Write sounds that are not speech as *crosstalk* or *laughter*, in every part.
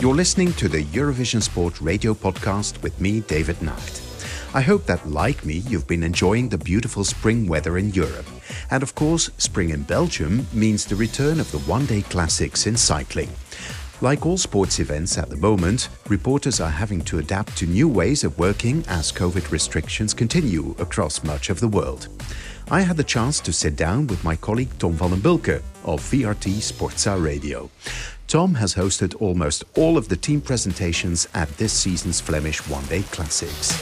You're listening to the Eurovision Sport radio podcast with me, David Nacht. I hope that, like me, you've been enjoying the beautiful spring weather in Europe. And of course, spring in Belgium means the return of the one day classics in cycling. Like all sports events at the moment, reporters are having to adapt to new ways of working as COVID restrictions continue across much of the world. I had the chance to sit down with my colleague Tom van den Bulke of VRT Sporza Radio. Tom has hosted almost all of the team presentations at this season's Flemish One Day Classics.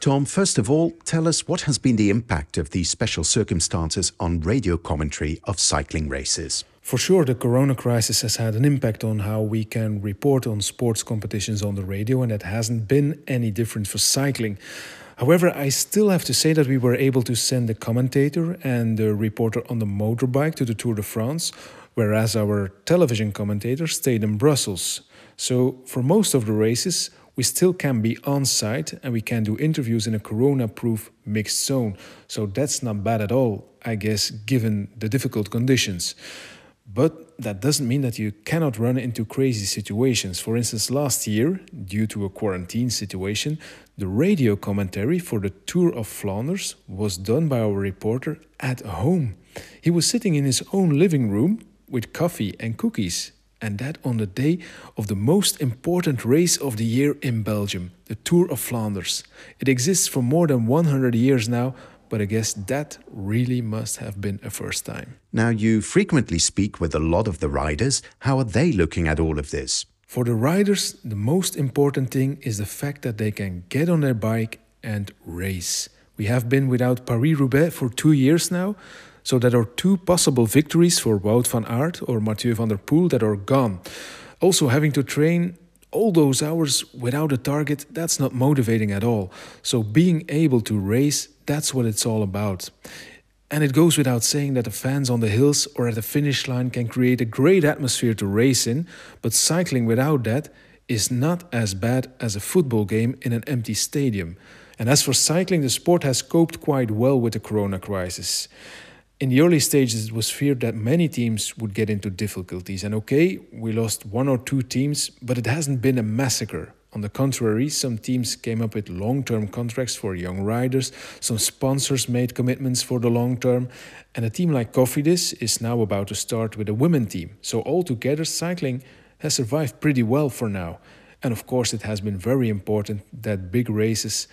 Tom, first of all, tell us what has been the impact of these special circumstances on radio commentary of cycling races. For sure, the corona crisis has had an impact on how we can report on sports competitions on the radio, and it hasn't been any different for cycling. However, I still have to say that we were able to send the commentator and the reporter on the motorbike to the Tour de France, whereas our television commentator stayed in Brussels. So, for most of the races, we still can be on site and we can do interviews in a corona proof mixed zone. So that's not bad at all, I guess, given the difficult conditions. But that doesn't mean that you cannot run into crazy situations. For instance, last year, due to a quarantine situation, the radio commentary for the Tour of Flanders was done by our reporter at home. He was sitting in his own living room with coffee and cookies and that on the day of the most important race of the year in Belgium, the Tour of Flanders. It exists for more than 100 years now, but I guess that really must have been a first time. Now, you frequently speak with a lot of the riders. How are they looking at all of this? For the riders, the most important thing is the fact that they can get on their bike and race. We have been without Paris Roubaix for two years now, so there are two possible victories for Wout van Aert or Mathieu van der Poel that are gone. Also, having to train all those hours without a target, that's not motivating at all. So, being able to race, that's what it's all about. And it goes without saying that the fans on the hills or at the finish line can create a great atmosphere to race in, but cycling without that is not as bad as a football game in an empty stadium. And as for cycling, the sport has coped quite well with the corona crisis. In the early stages, it was feared that many teams would get into difficulties. And okay, we lost one or two teams, but it hasn't been a massacre. On the contrary, some teams came up with long term contracts for young riders, some sponsors made commitments for the long term, and a team like Cofidis is now about to start with a women team. So, altogether, cycling has survived pretty well for now. And of course, it has been very important that big races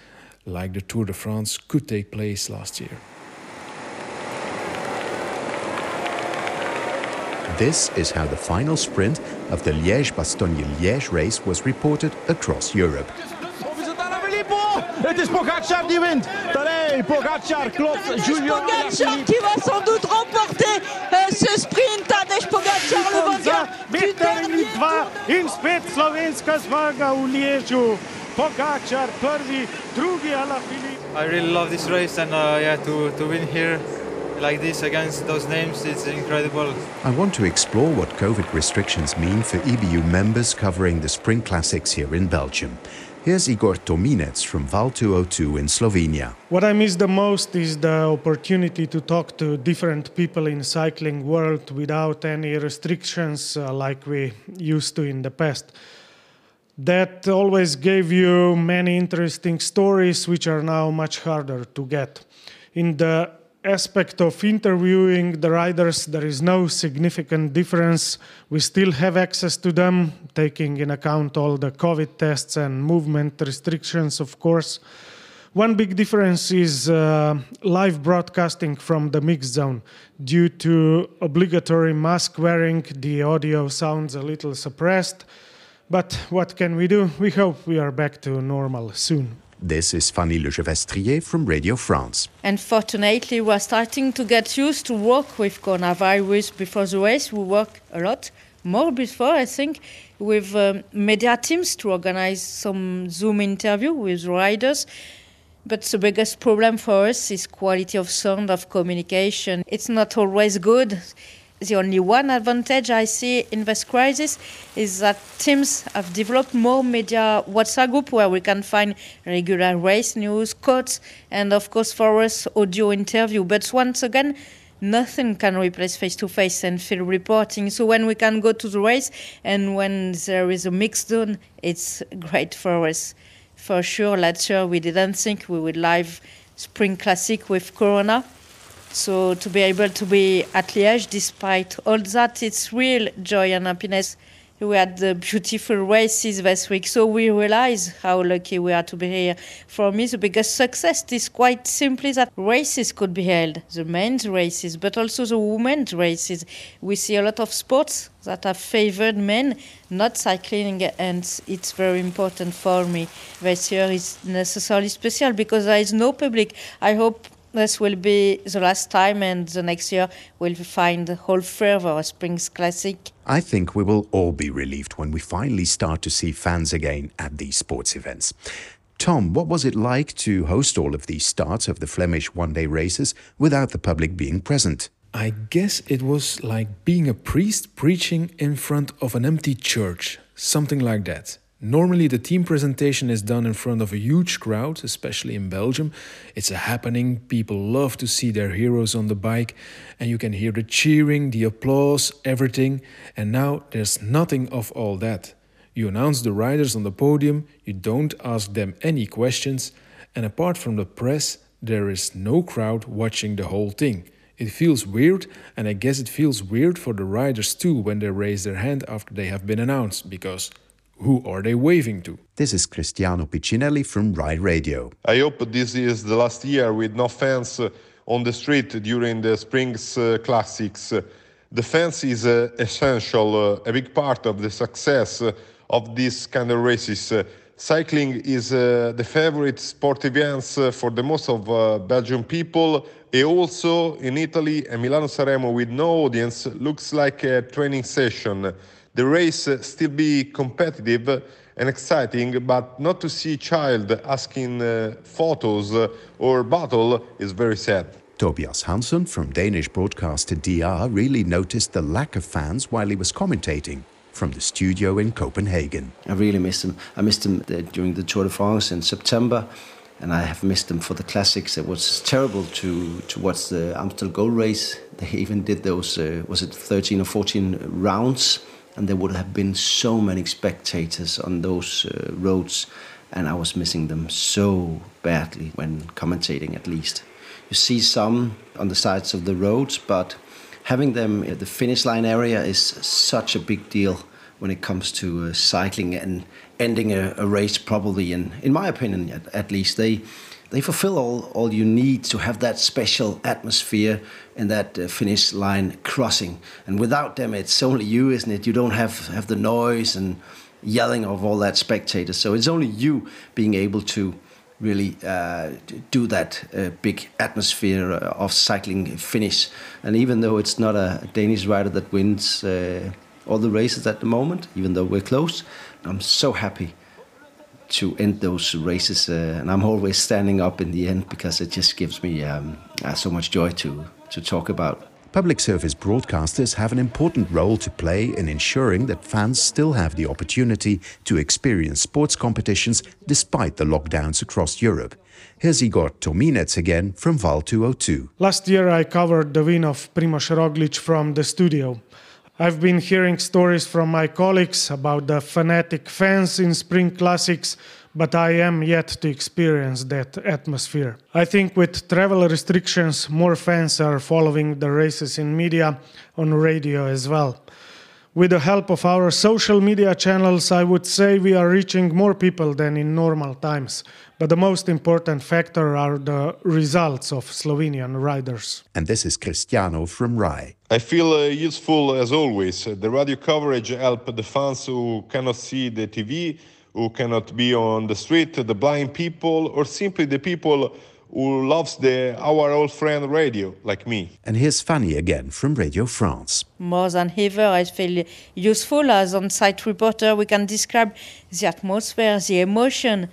like the Tour de France could take place last year. This is how the final sprint of the Liège-Bastogne-Liège race was reported across Europe. Het is Pogacar die wint. Tadej Pogacar klopt. Julio Pogacar qui va sans doute remporter uh, ce sprint. Tadej Pogacar le vainqueur du dernier in spet slovenska zmaga v Lièžu. Pogacar prvi, drugi Alaphilippe. I really love this race and uh, yeah to to win here like this against those names, it's incredible. I want to explore what COVID restrictions mean for EBU members covering the Spring Classics here in Belgium. Here's Igor Tominec from Val 202 in Slovenia. What I miss the most is the opportunity to talk to different people in cycling world without any restrictions uh, like we used to in the past. That always gave you many interesting stories which are now much harder to get. In the aspect of interviewing the riders, there is no significant difference. We still have access to them, taking in account all the COVID tests and movement restrictions, of course. One big difference is uh, live broadcasting from the mix zone. Due to obligatory mask wearing, the audio sounds a little suppressed. But what can we do? We hope we are back to normal soon. This is Fanny Lechevestrier from Radio France. Unfortunately, we are starting to get used to work with coronavirus before the race. We work a lot more before, I think, with um, media teams to organize some Zoom interview with riders. But the biggest problem for us is quality of sound of communication. It's not always good the only one advantage I see in this crisis is that teams have developed more media WhatsApp group where we can find regular race news, quotes, and of course for us audio interview. But once again, nothing can replace face to face and field reporting. So when we can go to the race and when there is a mixed zone, it's great for us. For sure, last year we didn't think we would live Spring Classic with Corona. So to be able to be at Liège, despite all that, it's real joy and happiness we had the beautiful races this week. So we realize how lucky we are to be here. For me, the biggest success is quite simply that races could be held, the men's races, but also the women's races. We see a lot of sports that have favored men, not cycling, and it's very important for me. This year is necessarily special because there is no public. I hope this will be the last time, and the next year we'll find the whole fervor of Springs Classic. I think we will all be relieved when we finally start to see fans again at these sports events. Tom, what was it like to host all of these starts of the Flemish one day races without the public being present? I guess it was like being a priest preaching in front of an empty church, something like that. Normally, the team presentation is done in front of a huge crowd, especially in Belgium. It's a happening, people love to see their heroes on the bike, and you can hear the cheering, the applause, everything. And now there's nothing of all that. You announce the riders on the podium, you don't ask them any questions, and apart from the press, there is no crowd watching the whole thing. It feels weird, and I guess it feels weird for the riders too when they raise their hand after they have been announced, because who are they waving to? This is Cristiano Piccinelli from Rai Radio. I hope this is the last year with no fans uh, on the street during the Springs uh, Classics. The fans is uh, essential, uh, a big part of the success uh, of these kind of races. Uh, cycling is the favorite sport events for the most of Belgian people. And also in Italy and Milano Sanremo with no audience looks like a training session the race still be competitive and exciting, but not to see a child asking uh, photos uh, or battle is very sad. Tobias Hansen from Danish broadcaster DR really noticed the lack of fans while he was commentating from the studio in Copenhagen. I really missed him. I missed him during the Tour de France in September, and I have missed him for the classics. It was terrible to, to watch the Amstel Gold Race. They even did those, uh, was it 13 or 14 rounds? And there would have been so many spectators on those uh, roads, and I was missing them so badly when commentating, at least. You see some on the sides of the roads, but having them at the finish line area is such a big deal when it comes to uh, cycling and ending a, a, race probably in in my opinion at, at least they they fulfill all, all you need to have that special atmosphere and that uh, finish line crossing. And without them, it's only you, isn't it? You don't have, have the noise and yelling of all that spectators. So it's only you being able to really uh, do that uh, big atmosphere uh, of cycling finish. And even though it's not a Danish rider that wins uh, all the races at the moment, even though we're close, I'm so happy to end those races. Uh, and I'm always standing up in the end because it just gives me um, uh, so much joy to, to talk about. Public service broadcasters have an important role to play in ensuring that fans still have the opportunity to experience sports competitions despite the lockdowns across Europe. Here's Igor Tominec again from Val 202. Last year I covered the win of Primoz Roglic from the studio. I've been hearing stories from my colleagues about the fanatic fans in Spring Classics, but I am yet to experience that atmosphere. I think with travel restrictions, more fans are following the races in media, on radio as well. With the help of our social media channels, I would say we are reaching more people than in normal times. But the most important factor are the results of Slovenian riders. And this is Cristiano from Rai. I feel uh, useful as always. The radio coverage help the fans who cannot see the TV, who cannot be on the street, the blind people, or simply the people who loves the our old friend radio, like me. And here's Fanny again from Radio France. More than ever, I feel useful as on-site reporter. We can describe the atmosphere, the emotion,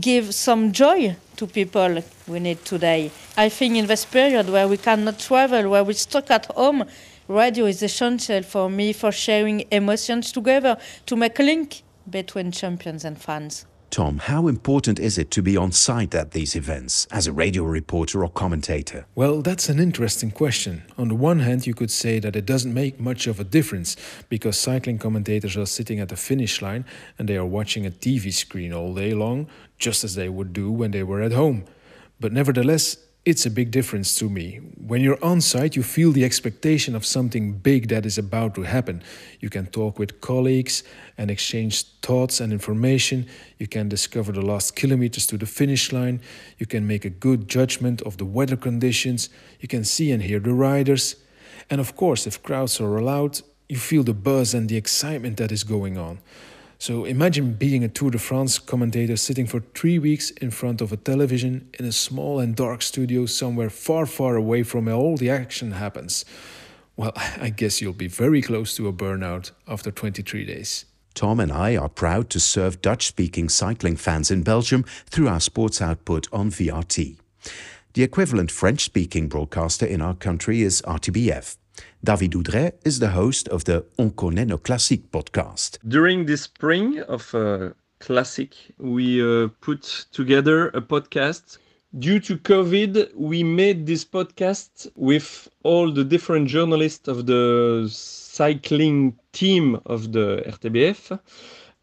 give some joy to people we need today. I think in this period where we cannot travel, where we're stuck at home, radio is essential for me for sharing emotions together, to make a link between champions and fans. Tom, how important is it to be on site at these events as a radio reporter or commentator? Well, that's an interesting question. On the one hand, you could say that it doesn't make much of a difference because cycling commentators are sitting at the finish line and they are watching a TV screen all day long, just as they would do when they were at home. But nevertheless, it's a big difference to me. When you're on site, you feel the expectation of something big that is about to happen. You can talk with colleagues and exchange thoughts and information. You can discover the last kilometers to the finish line. You can make a good judgment of the weather conditions. You can see and hear the riders. And of course, if crowds are allowed, you feel the buzz and the excitement that is going on. So imagine being a Tour de France commentator sitting for three weeks in front of a television in a small and dark studio somewhere far, far away from where all the action happens. Well, *laughs* I guess you'll be very close to a burnout after 23 days. Tom and I are proud to serve Dutch speaking cycling fans in Belgium through our sports output on VRT. The equivalent French speaking broadcaster in our country is RTBF. David Oudret is the host of the On connaît nos classiques podcast. During this spring of uh, Classic, we uh, put together a podcast. Due to COVID, we made this podcast with all the different journalists of the cycling team of the RTBF.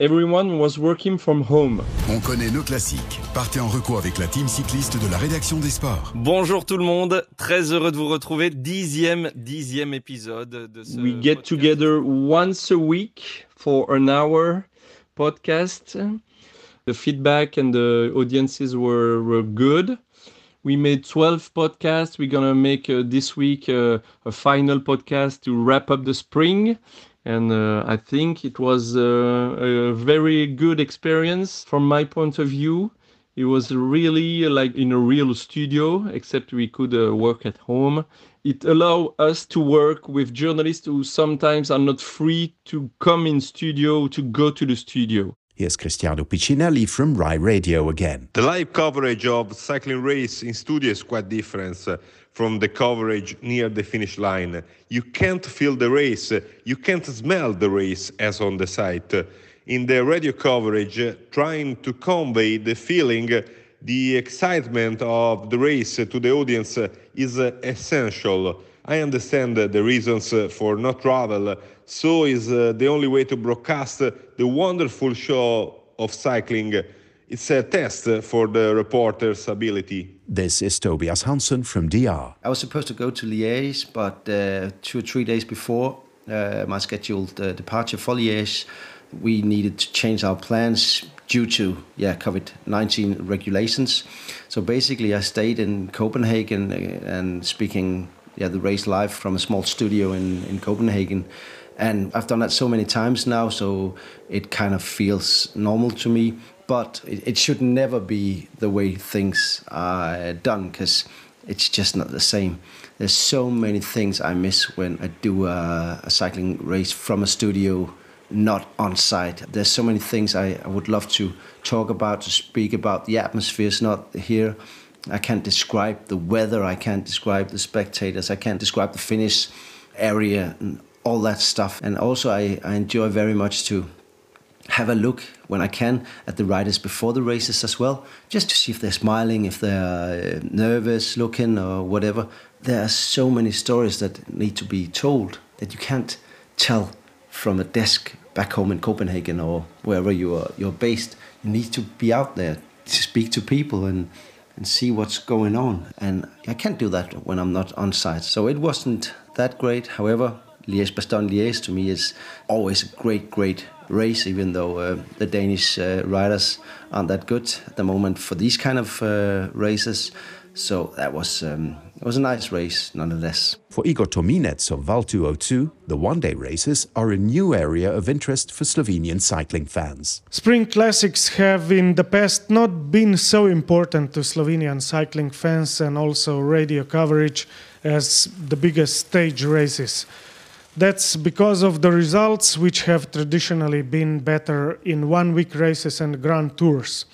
Everyone was working from home. On connaît nos classiques. Partez en recours avec la team cycliste de la rédaction des sports. Bonjour tout le monde, très heureux de vous retrouver. Dixième, dixième épisode de ce We get podcast. together once a week for an hour podcast. The feedback and the audiences were, were good. We made 12 podcasts. We're going to make uh, this week uh, a final podcast to wrap up the spring and uh, I think it was uh, a very good experience from my point of view. It was really like in a real studio, except we could uh, work at home. It allowed us to work with journalists who sometimes are not free to come in studio, to go to the studio. Here's Cristiano Piccinelli from Rai Radio again. The live coverage of cycling race in studio is quite different uh, from the coverage near the finish line. You can't feel the race, uh, you can't smell the race as on the site. Uh, in the radio coverage, trying to convey the feeling, the excitement of the race to the audience is essential. I understand the reasons for not travel, so is uh, the only way to broadcast the wonderful show of cycling. It's a test for the reporter's ability. This is Tobias Hansen from DR. I was supposed to go to Liège, but uh, two or three days before uh, my scheduled uh, departure for Liège, we needed to change our plans due to yeah COVID nineteen regulations. So basically, I stayed in Copenhagen uh, and speaking yeah the race live from a small studio in in Copenhagen. And I've done that so many times now, so it kind of feels normal to me but it, it should never be the way things are done because it's just not the same. There's so many things I miss when I do a, a, cycling race from a studio, not on site. There's so many things I, I would love to talk about, to speak about. The atmosphere is not here. I can't describe the weather. I can't describe the spectators. I can't describe the finish area and all that stuff. And also, I, I enjoy very much to have a look when I can at the riders before the races as well, just to see if they're smiling, if they're uh, nervous looking, or whatever. There are so many stories that need to be told that you can't tell from a desk back home in Copenhagen or wherever you are you're based. You need to be out there to speak to people and and see what's going on. And I can't do that when I'm not on site. So it wasn't that great. However, Liège-Bastogne-Liège to me is always a great, great race, even though uh, the Danish uh, riders aren't that good at the moment for these kind of uh, races. So that was um, it was a nice race nonetheless. For Igor Tominec of Val 202, the one-day races are a new area of interest for Slovenian cycling fans. Spring classics have in the past not been so important to Slovenian cycling fans and also radio coverage as the biggest stage races. That's because of the results, which have traditionally been better in one week races and grand tours.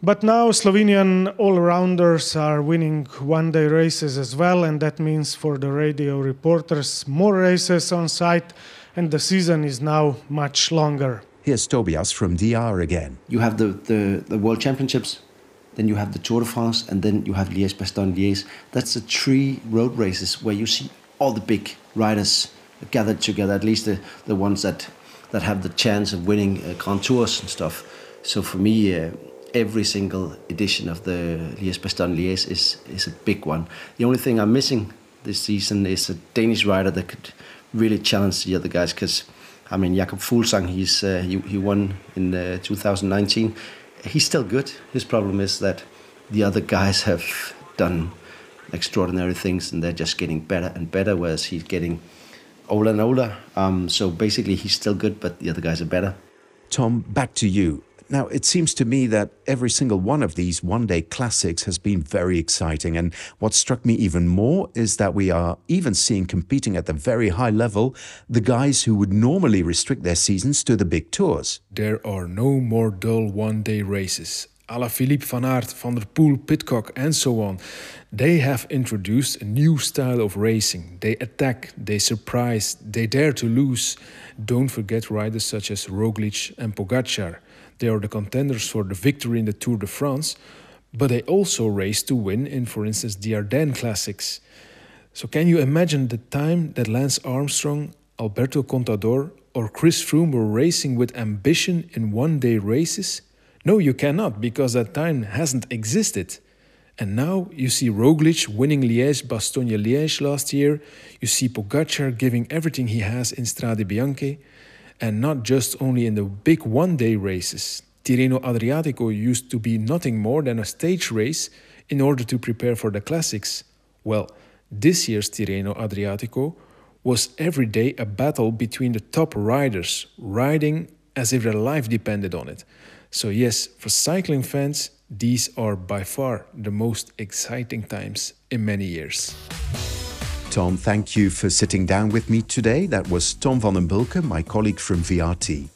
But now Slovenian all rounders are winning one day races as well, and that means for the radio reporters more races on site, and the season is now much longer. Here's Tobias from DR again. You have the, the, the World Championships, then you have the Tour de France, and then you have Liège-Bastogne-Liège. That's the three road races where you see all the big riders gathered together, at least the, the ones that, that have the chance of winning uh, Grand Tours and stuff. So for me, uh, every single edition of the Liège-Bastogne-Liège is, is a big one. The only thing I'm missing this season is a Danish rider that could really challenge the other guys because I mean Jakob Fuglsang he's uh, he, he won in uh, 2019 he's still good. His problem is that the other guys have done extraordinary things and they're just getting better and better whereas he's getting older and older. Um, so basically he's still good but the other guys are better. Tom back to you now, it seems to me that every single one of these one day classics has been very exciting. And what struck me even more is that we are even seeing competing at the very high level the guys who would normally restrict their seasons to the big tours. There are no more dull one day races. Alaphilippe Van Aert, Van der Poel, Pidcock, and so on. They have introduced a new style of racing. They attack, they surprise, they dare to lose. Don't forget riders such as Roglic and Pogacar. They are the contenders for the victory in the Tour de France, but they also race to win in, for instance, the Ardennes Classics. So, can you imagine the time that Lance Armstrong, Alberto Contador, or Chris Froome were racing with ambition in one day races? No, you cannot, because that time hasn't existed. And now you see Roglic winning Liège Bastogne Liège last year. You see Pogacar giving everything he has in Strade Bianche and not just only in the big one day races. Tirreno Adriatico used to be nothing more than a stage race in order to prepare for the classics. Well, this year's Tirreno Adriatico was every day a battle between the top riders, riding as if their life depended on it. So, yes, for cycling fans, these are by far the most exciting times in many years. Tom, thank you for sitting down with me today. That was Tom van den Bulke, my colleague from VRT.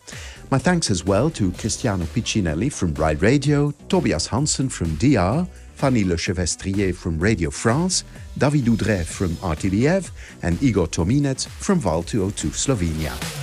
My thanks as well to Cristiano Piccinelli from Rai Radio, Tobias Hansen from DR, Fanny Le Chevestrier from Radio France, David Oudret from RTBF, and Igor Tominec from Val 202 Slovenia.